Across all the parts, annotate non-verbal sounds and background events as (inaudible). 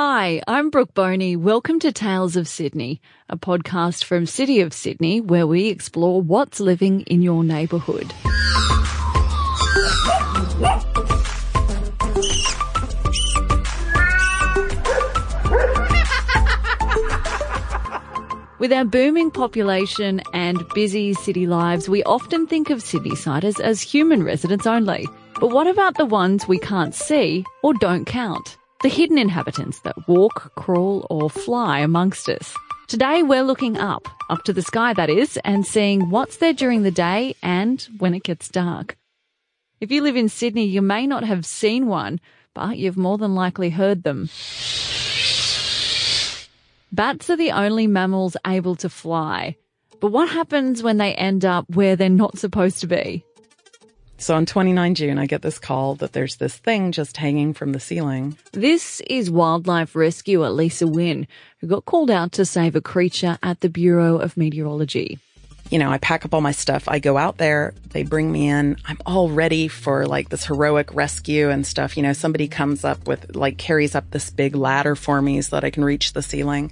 Hi, I'm Brooke Boney. Welcome to Tales of Sydney, a podcast from City of Sydney where we explore what's living in your neighbourhood. With our booming population and busy city lives, we often think of Sydneysiders as human residents only. But what about the ones we can't see or don't count? The hidden inhabitants that walk, crawl, or fly amongst us. Today we're looking up, up to the sky that is, and seeing what's there during the day and when it gets dark. If you live in Sydney, you may not have seen one, but you've more than likely heard them. Bats are the only mammals able to fly. But what happens when they end up where they're not supposed to be? So on 29 June, I get this call that there's this thing just hanging from the ceiling. This is wildlife rescuer Lisa Wynn, who got called out to save a creature at the Bureau of Meteorology you know, I pack up all my stuff. I go out there. They bring me in. I'm all ready for like this heroic rescue and stuff. You know, somebody comes up with like carries up this big ladder for me so that I can reach the ceiling.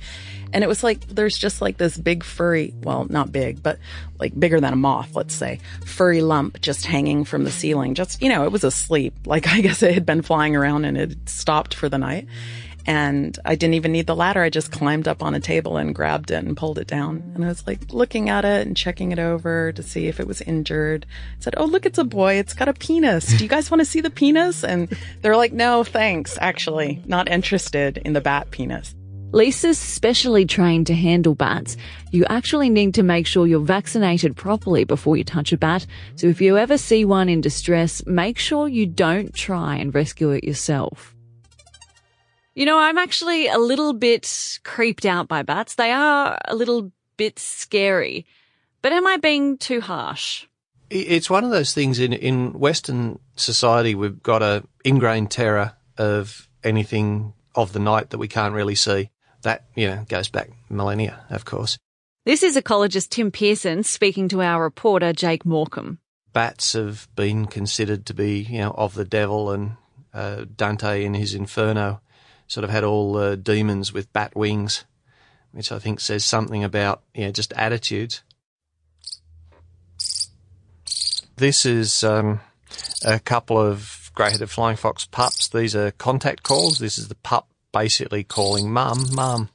And it was like, there's just like this big furry, well, not big, but like bigger than a moth, let's say, furry lump just hanging from the ceiling. Just, you know, it was asleep. Like (laughs) I guess it had been flying around and it stopped for the night. And I didn't even need the ladder. I just climbed up on a table and grabbed it and pulled it down. And I was like looking at it and checking it over to see if it was injured. I said, Oh, look, it's a boy. It's got a penis. Do you guys want to see the penis? And they're like, No, thanks. Actually, not interested in the bat penis. Lisa's specially trained to handle bats. You actually need to make sure you're vaccinated properly before you touch a bat. So if you ever see one in distress, make sure you don't try and rescue it yourself. You know, I'm actually a little bit creeped out by bats. They are a little bit scary. But am I being too harsh? It's one of those things in, in Western society, we've got a ingrained terror of anything of the night that we can't really see. That, you know, goes back millennia, of course. This is ecologist Tim Pearson speaking to our reporter Jake Morecambe. Bats have been considered to be, you know, of the devil and uh, Dante in his Inferno sort of had all the demons with bat wings, which I think says something about, know, just attitudes. This is um, a couple of grey-headed flying fox pups. These are contact calls. This is the pup basically calling mum, mum.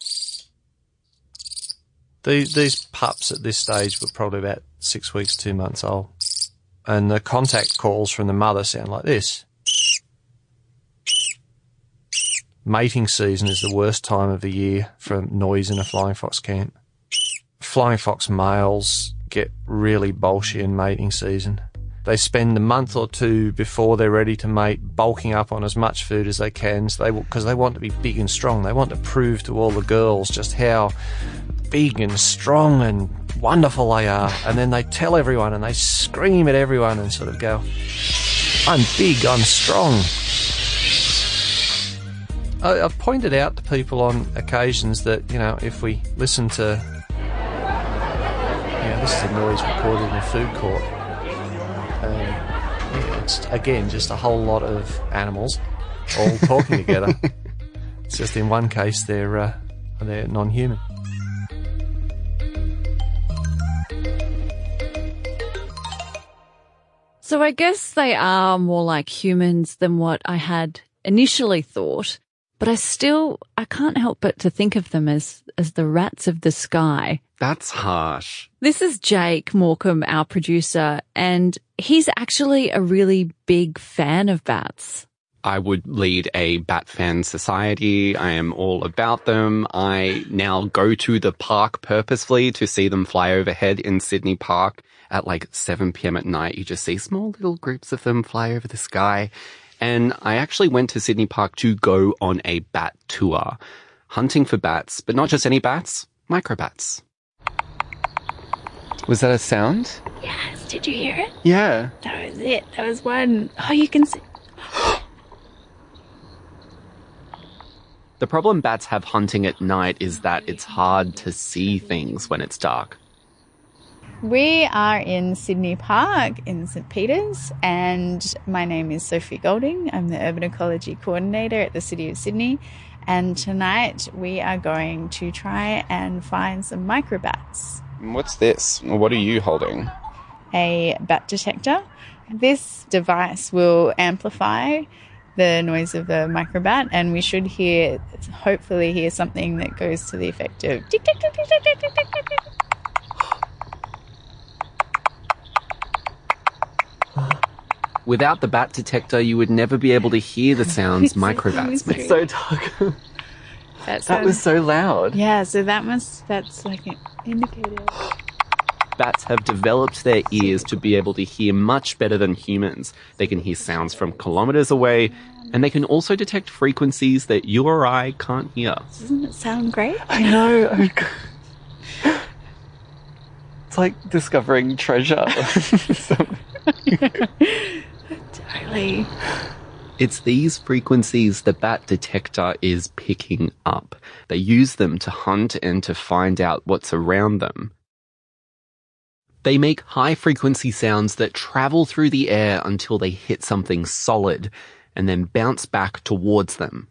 These, these pups at this stage were probably about six weeks, two months old. And the contact calls from the mother sound like this. Mating season is the worst time of the year for noise in a flying fox camp. Flying fox males get really bolshy in mating season. They spend a month or two before they're ready to mate, bulking up on as much food as they can, so they because they want to be big and strong. They want to prove to all the girls just how big and strong and wonderful they are. And then they tell everyone and they scream at everyone and sort of go, "I'm big, I'm strong." I've pointed out to people on occasions that, you know, if we listen to. Yeah, this is a noise recorded in a food court. Um, yeah, it's, again, just a whole lot of animals all talking (laughs) together. It's just in one case they're, uh, they're non human. So I guess they are more like humans than what I had initially thought but I still I can't help but to think of them as as the rats of the sky. That's harsh. This is Jake Morecambe, our producer, and he's actually a really big fan of bats. I would lead a bat fan society. I am all about them. I now go to the park purposefully to see them fly overhead in Sydney Park at like 7 p.m. at night. You just see small little groups of them fly over the sky. And I actually went to Sydney Park to go on a bat tour, hunting for bats, but not just any bats, microbats. Was that a sound? Yes. Did you hear it? Yeah. That was it. That was one. Oh, you can see. (gasps) the problem bats have hunting at night is that it's hard to see things when it's dark. We are in Sydney Park in St. Peter's, and my name is Sophie Golding. I'm the Urban Ecology Coordinator at the City of Sydney. And tonight we are going to try and find some microbats. What's this? What are you holding? A bat detector. This device will amplify the noise of the microbat, and we should hear, hopefully, hear something that goes to the effect of tick, tick, tick, tick, tick, tick, tick, tick, Without the bat detector, you would never be able to hear the sounds (laughs) microbats make. so dark. That's that was so loud. Yeah, so that must, that's like an indicator. Bats have developed their ears to be able to hear much better than humans. They can hear sounds from kilometers away, and they can also detect frequencies that you or I can't hear. Doesn't it sound great? I know. It's like discovering treasure. (laughs) (laughs) It's these frequencies the bat detector is picking up. They use them to hunt and to find out what's around them. They make high frequency sounds that travel through the air until they hit something solid and then bounce back towards them.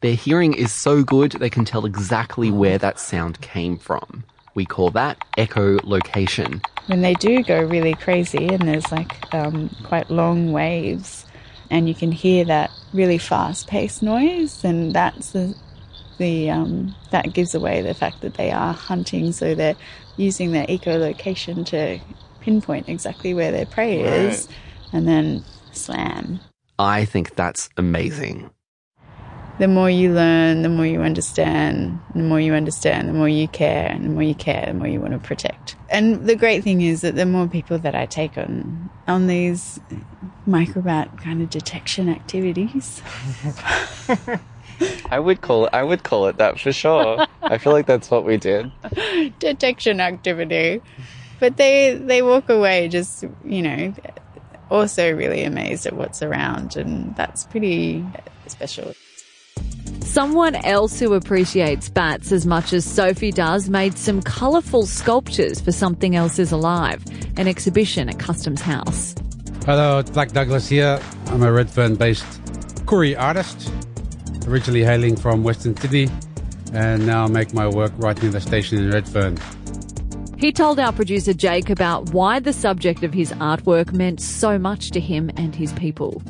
Their hearing is so good they can tell exactly where that sound came from. We call that echolocation. When they do go really crazy and there's like um, quite long waves, and you can hear that really fast-paced noise, and that's the the um, that gives away the fact that they are hunting. So they're using their echolocation to pinpoint exactly where their prey is, and then slam. I think that's amazing. The more you learn, the more you understand. The more you understand, the more you care, and the more you care, the more you want to protect. And the great thing is that the more people that I take on on these microbat kind of detection activities, (laughs) I would call it. I would call it that for sure. I feel like that's what we did. (laughs) detection activity, but they they walk away just you know also really amazed at what's around, and that's pretty special. Someone else who appreciates bats as much as Sophie does made some colourful sculptures for Something Else is Alive, an exhibition at Customs House. Hello, it's Blak Douglas here. I'm a Redfern based Koori artist, originally hailing from Western Sydney, and now I make my work right near the station in Redfern. He told our producer Jake about why the subject of his artwork meant so much to him and his people.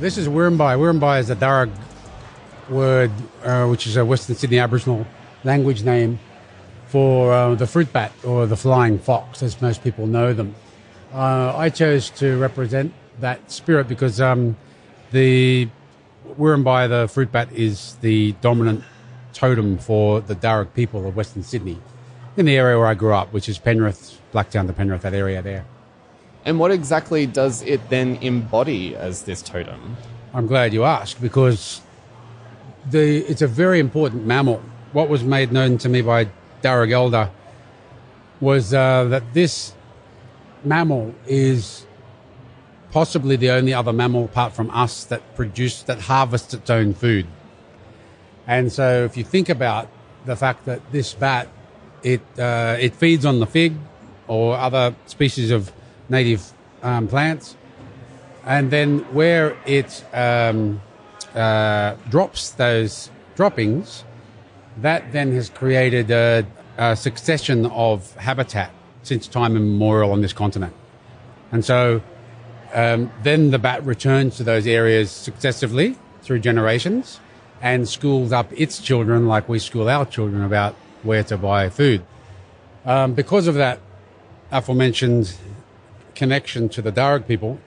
This is Wirumbai. Wirumbai is a Darug word, uh, which is a Western Sydney Aboriginal language name for uh, the fruit bat or the flying fox, as most people know them. Uh, I chose to represent that spirit because um, the Wirumbai, the fruit bat, is the dominant totem for the Darug people of Western Sydney, in the area where I grew up, which is Penrith, Blacktown to Penrith, that area there. And what exactly does it then embody as this totem? I'm glad you asked because the it's a very important mammal. What was made known to me by Darug Elder was uh, that this mammal is possibly the only other mammal apart from us that produce that harvests its own food. And so, if you think about the fact that this bat it uh, it feeds on the fig or other species of native um, plants, and then where it um, uh, drops those droppings, that then has created a, a succession of habitat since time immemorial on this continent. And so um, then the bat returns to those areas successively through generations and schools up its children like we school our children about where to buy food. Um, because of that aforementioned connection to the Darug people,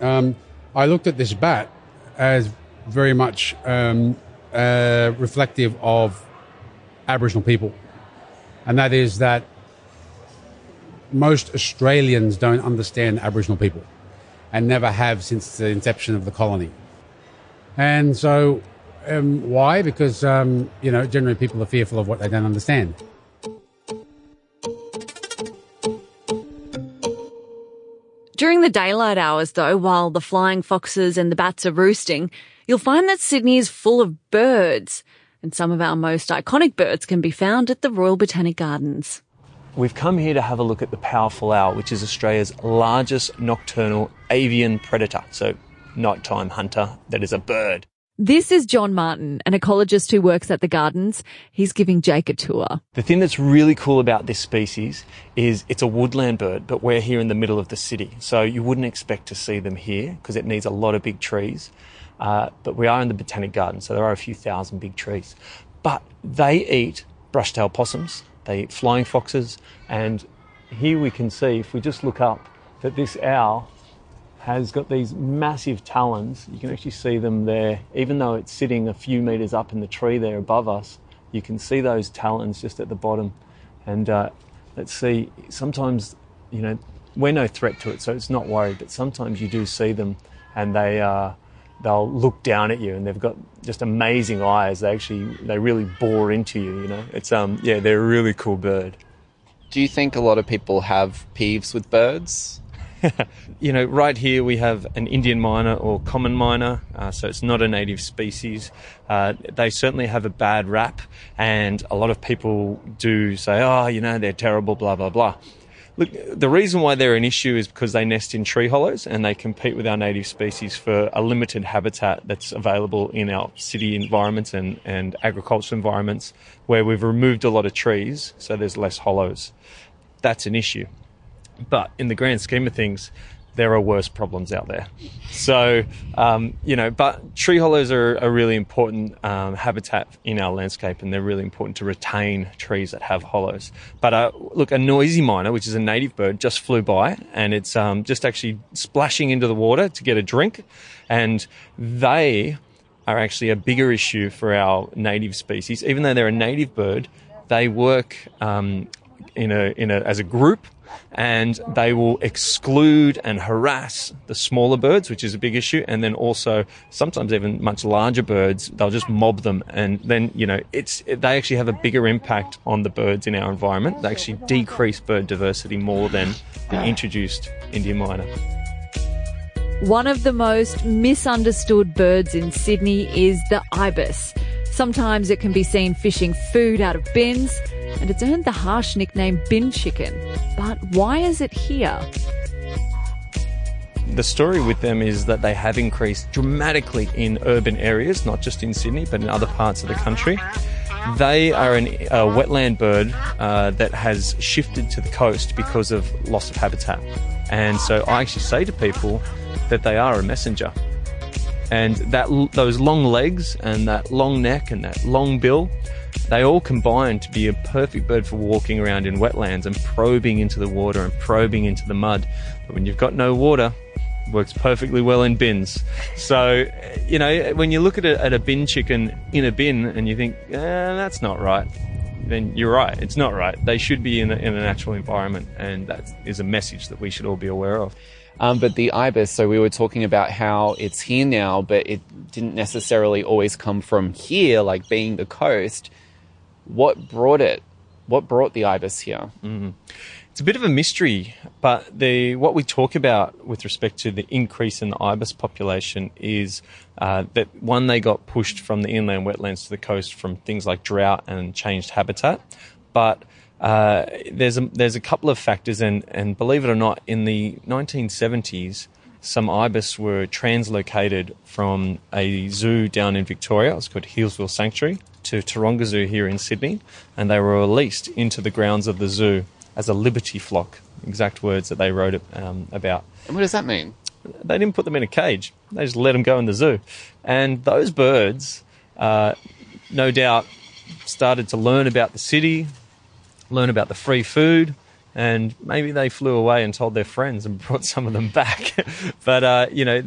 um, I looked at this bat as very much um, uh, reflective of Aboriginal people. And that is that most Australians don't understand Aboriginal people and never have since the inception of the colony. And so, um, why? Because, um, you know, generally people are fearful of what they don't understand. During the daylight hours, though, while the flying foxes and the bats are roosting, you'll find that Sydney is full of birds. And some of our most iconic birds can be found at the Royal Botanic Gardens. We've come here to have a look at the powerful owl, which is Australia's largest nocturnal avian predator, so nighttime hunter that is a bird. This is John Martin, an ecologist who works at the gardens. He's giving Jake a tour. The thing that's really cool about this species is it's a woodland bird, but we're here in the middle of the city. So you wouldn't expect to see them here because it needs a lot of big trees. Uh, but we are in the botanic garden, so there are a few thousand big trees. But they eat brush-tailed possums, they eat flying foxes, and here we can see, if we just look up, that this owl has got these massive talons. You can actually see them there, even though it's sitting a few meters up in the tree there above us. You can see those talons just at the bottom. And uh, let's see, sometimes, you know, we're no threat to it, so it's not worried, but sometimes you do see them and they, uh, they'll look down at you and they've got just amazing eyes. They actually, they really bore into you, you know. It's, um, yeah, they're a really cool bird. Do you think a lot of people have peeves with birds? (laughs) you know, right here we have an Indian myna or common myna, uh, so it's not a native species. Uh, they certainly have a bad rap, and a lot of people do say, oh, you know, they're terrible, blah, blah, blah. Look, the reason why they're an issue is because they nest in tree hollows and they compete with our native species for a limited habitat that's available in our city environments and, and agricultural environments where we've removed a lot of trees, so there's less hollows. That's an issue. But in the grand scheme of things, there are worse problems out there. So, um, you know, but tree hollows are a really important um, habitat in our landscape and they're really important to retain trees that have hollows. But uh, look, a noisy miner, which is a native bird, just flew by and it's um, just actually splashing into the water to get a drink. And they are actually a bigger issue for our native species. Even though they're a native bird, they work um, in a, in a, as a group and they will exclude and harass the smaller birds, which is a big issue. And then also sometimes even much larger birds, they'll just mob them. And then, you know, it's, they actually have a bigger impact on the birds in our environment. They actually decrease bird diversity more than the introduced Indian myna. One of the most misunderstood birds in Sydney is the ibis. Sometimes it can be seen fishing food out of bins, and it's earned the harsh nickname bin chicken. But why is it here? The story with them is that they have increased dramatically in urban areas, not just in Sydney, but in other parts of the country. They are an, a wetland bird uh, that has shifted to the coast because of loss of habitat. And so I actually say to people that they are a messenger. And that those long legs and that long neck and that long bill, they all combine to be a perfect bird for walking around in wetlands and probing into the water and probing into the mud. But when you've got no water, it works perfectly well in bins. So, you know, when you look at a, at a bin chicken in a bin and you think, eh, that's not right, then you're right. It's not right. They should be in a, in a natural environment, and that is a message that we should all be aware of. Um, but the ibis, so we were talking about how it's here now, but it didn't necessarily always come from here, like being the coast. What brought it? What brought the ibis here? Mm. It's a bit of a mystery, but the what we talk about with respect to the increase in the ibis population is uh, that one they got pushed from the inland wetlands to the coast from things like drought and changed habitat, but uh, there's a there's a couple of factors, and and believe it or not, in the 1970s, some ibis were translocated from a zoo down in Victoria. It's called Healesville Sanctuary to Taronga Zoo here in Sydney, and they were released into the grounds of the zoo as a liberty flock. Exact words that they wrote um, about. And what does that mean? They didn't put them in a cage. They just let them go in the zoo, and those birds, uh, no doubt, started to learn about the city, learn about the free food, and maybe they flew away and told their friends and (laughs) brought some of them back. (laughs) but uh, you know,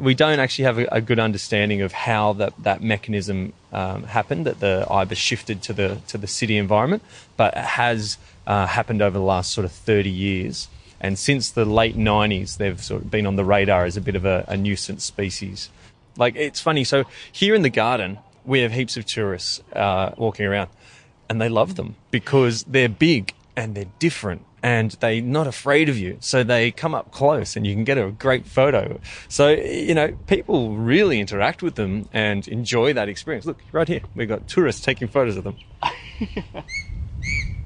we don't actually have a, a, good understanding of how that that mechanism um, happened. That the ibis shifted to the to the city environment, but it has uh, happened over the last sort of thirty years. And since the late '90s, they've sort of been on the radar as a bit of a, a nuisance species. Like it's funny. So here in the garden, we have heaps of tourists uh, walking around and they love them because they're big and they're different and they're not afraid of you. So they come up close and you can get a great photo. So, you know, people really interact with them and enjoy that experience. Look, right here, we've got tourists taking photos of them.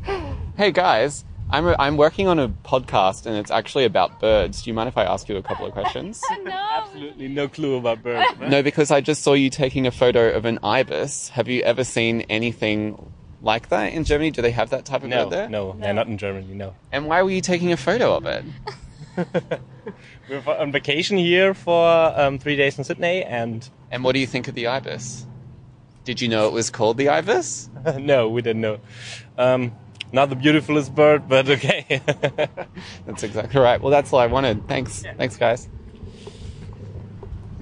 (laughs) hey guys, I'm, I'm working on a podcast and it's actually about birds. Do you mind if I ask you a couple of questions? (laughs) no. Absolutely no clue about birds. no, because I just saw you taking a photo of an ibis. Have you ever seen anything like that in Germany? Do they have that type of No, bird there? no, they're not in Germany. No, And why were you taking a photo of it? (laughs) (laughs) we're on vacation here for um, three days in Sydney, and And what do you think of the ibis? Did you know it was called the ibis? no, we didn't know. Um, not the beautifulest bird, but okay. (laughs) That's exactly right. Well, that's all I wanted. Thanks. Thanks, guys.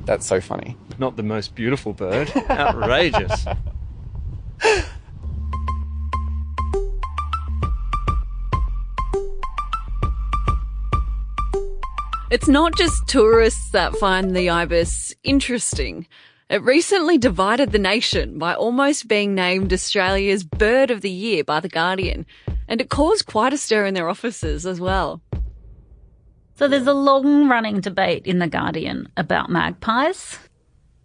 That's so funny. not the most beautiful bird. (laughs) Outrageous. It's not just tourists that find the ibis interesting. It recently divided the nation by almost being named Australia's Bird of the Year by The Guardian, and it caused quite a stir in their offices as well. So there's a long running debate in The Guardian about magpies.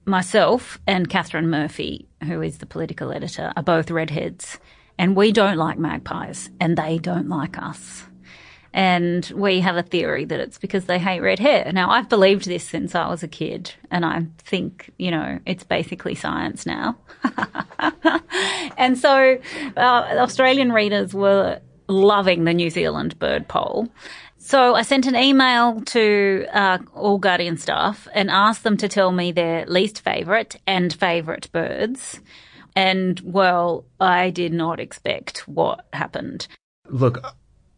Myself and Katharine Murphy, who is the political editor, are both redheads, and we don't like magpies, and they don't like us. And we have a theory that it's because they hate red hair. Now, I've believed this since I was a kid, and I think, you know, it's basically science now. (laughs) and so, uh, Australian readers were loving the New Zealand bird poll. So I sent an email to uh, all Guardian staff and asked them to tell me their least favourite and favourite birds. And well, I did not expect what happened. Look,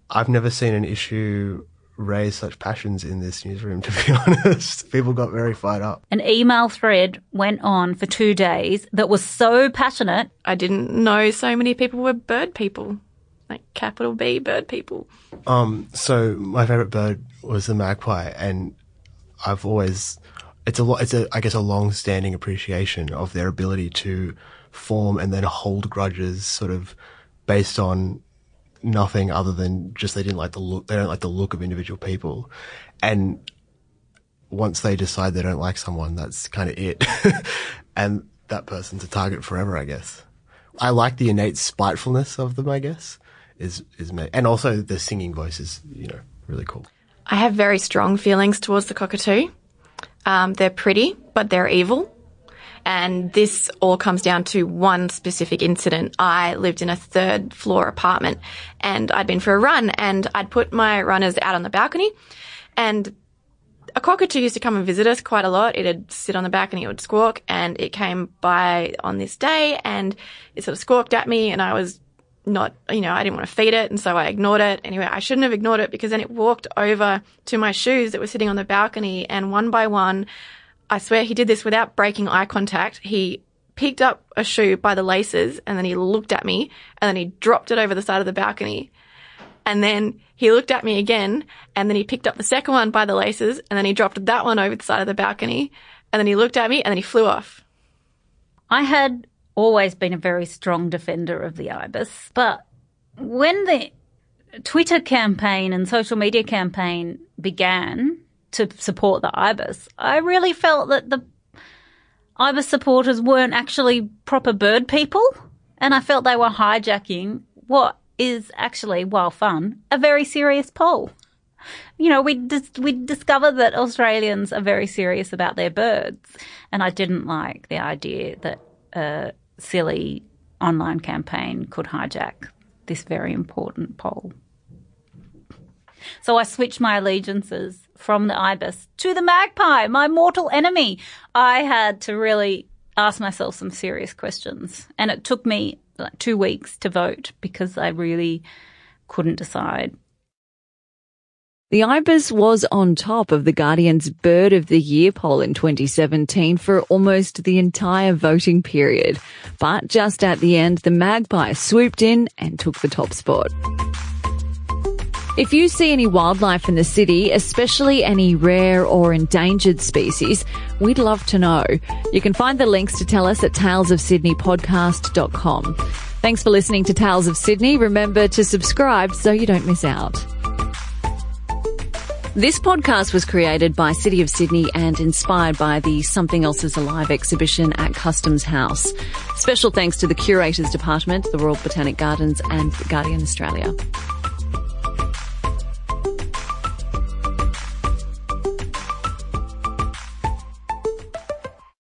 I've never seen an issue raise such passions in this newsroom, (laughs) to be honest. People got very fired up. An email thread went on for two days that was so passionate. I didn't know so many people were bird people, like capital B bird people. Um, so my favorite bird was the magpie, and I've always it's a lot. It's a I guess a long-standing appreciation of their ability to form and then hold grudges, sort of based on nothing other than just they didn't like the look. They don't like the look of individual people, and once they decide they don't like someone, that's kind of it, (laughs) and that person's a target forever, I guess. I like the innate spitefulness of them, I guess is is me. and also the singing voice is you know really cool. I have very strong feelings towards the cockatoo. Um, they're pretty, but they're evil. And this all comes down to one specific incident. I lived in a third floor apartment and I'd been for a run and I'd put my runners out on the balcony and a cockatoo used to come and visit us quite a lot. It'd sit on the balcony, it would squawk and it came by on this day and it sort of squawked at me and I was not, you know, I didn't want to feed it. And so I ignored it. Anyway, I shouldn't have ignored it because then it walked over to my shoes that were sitting on the balcony. And one by one, I swear he did this without breaking eye contact. He picked up a shoe by the laces and then he looked at me and then he dropped it over the side of the balcony. And then he looked at me again and then he picked up the second one by the laces and then he dropped that one over the side of the balcony. And then he looked at me and then he flew off. I had always been a very strong defender of the ibis, but when the Twitter campaign and social media campaign began to support the ibis, I really felt that the ibis supporters weren't actually proper bird people, and I felt they were hijacking what is actually, while fun, a very serious poll. You know, we dis- we discovered that Australians are very serious about their birds, and I didn't like the idea that a silly online campaign could hijack this very important poll. So I switched my allegiances from the ibis to the magpie, my mortal enemy. I had to really ask myself some serious questions, and it took me like two weeks to vote because I really couldn't decide. The ibis was on top of the Guardian's Bird of the Year poll in 2017 for almost the entire voting period. But just at the end, the magpie swooped in and took the top spot. If you see any wildlife in the city, especially any rare or endangered species, we'd love to know. You can find the links to tell us at talesofsydneypodcast.com. Thanks for listening to Tales of Sydney. Remember to subscribe so you don't miss out. This podcast was created by City of Sydney and inspired by the Something Else is Alive exhibition at Customs House. Special thanks to the Curators Department, the Royal Botanic Gardens and Guardian Australia.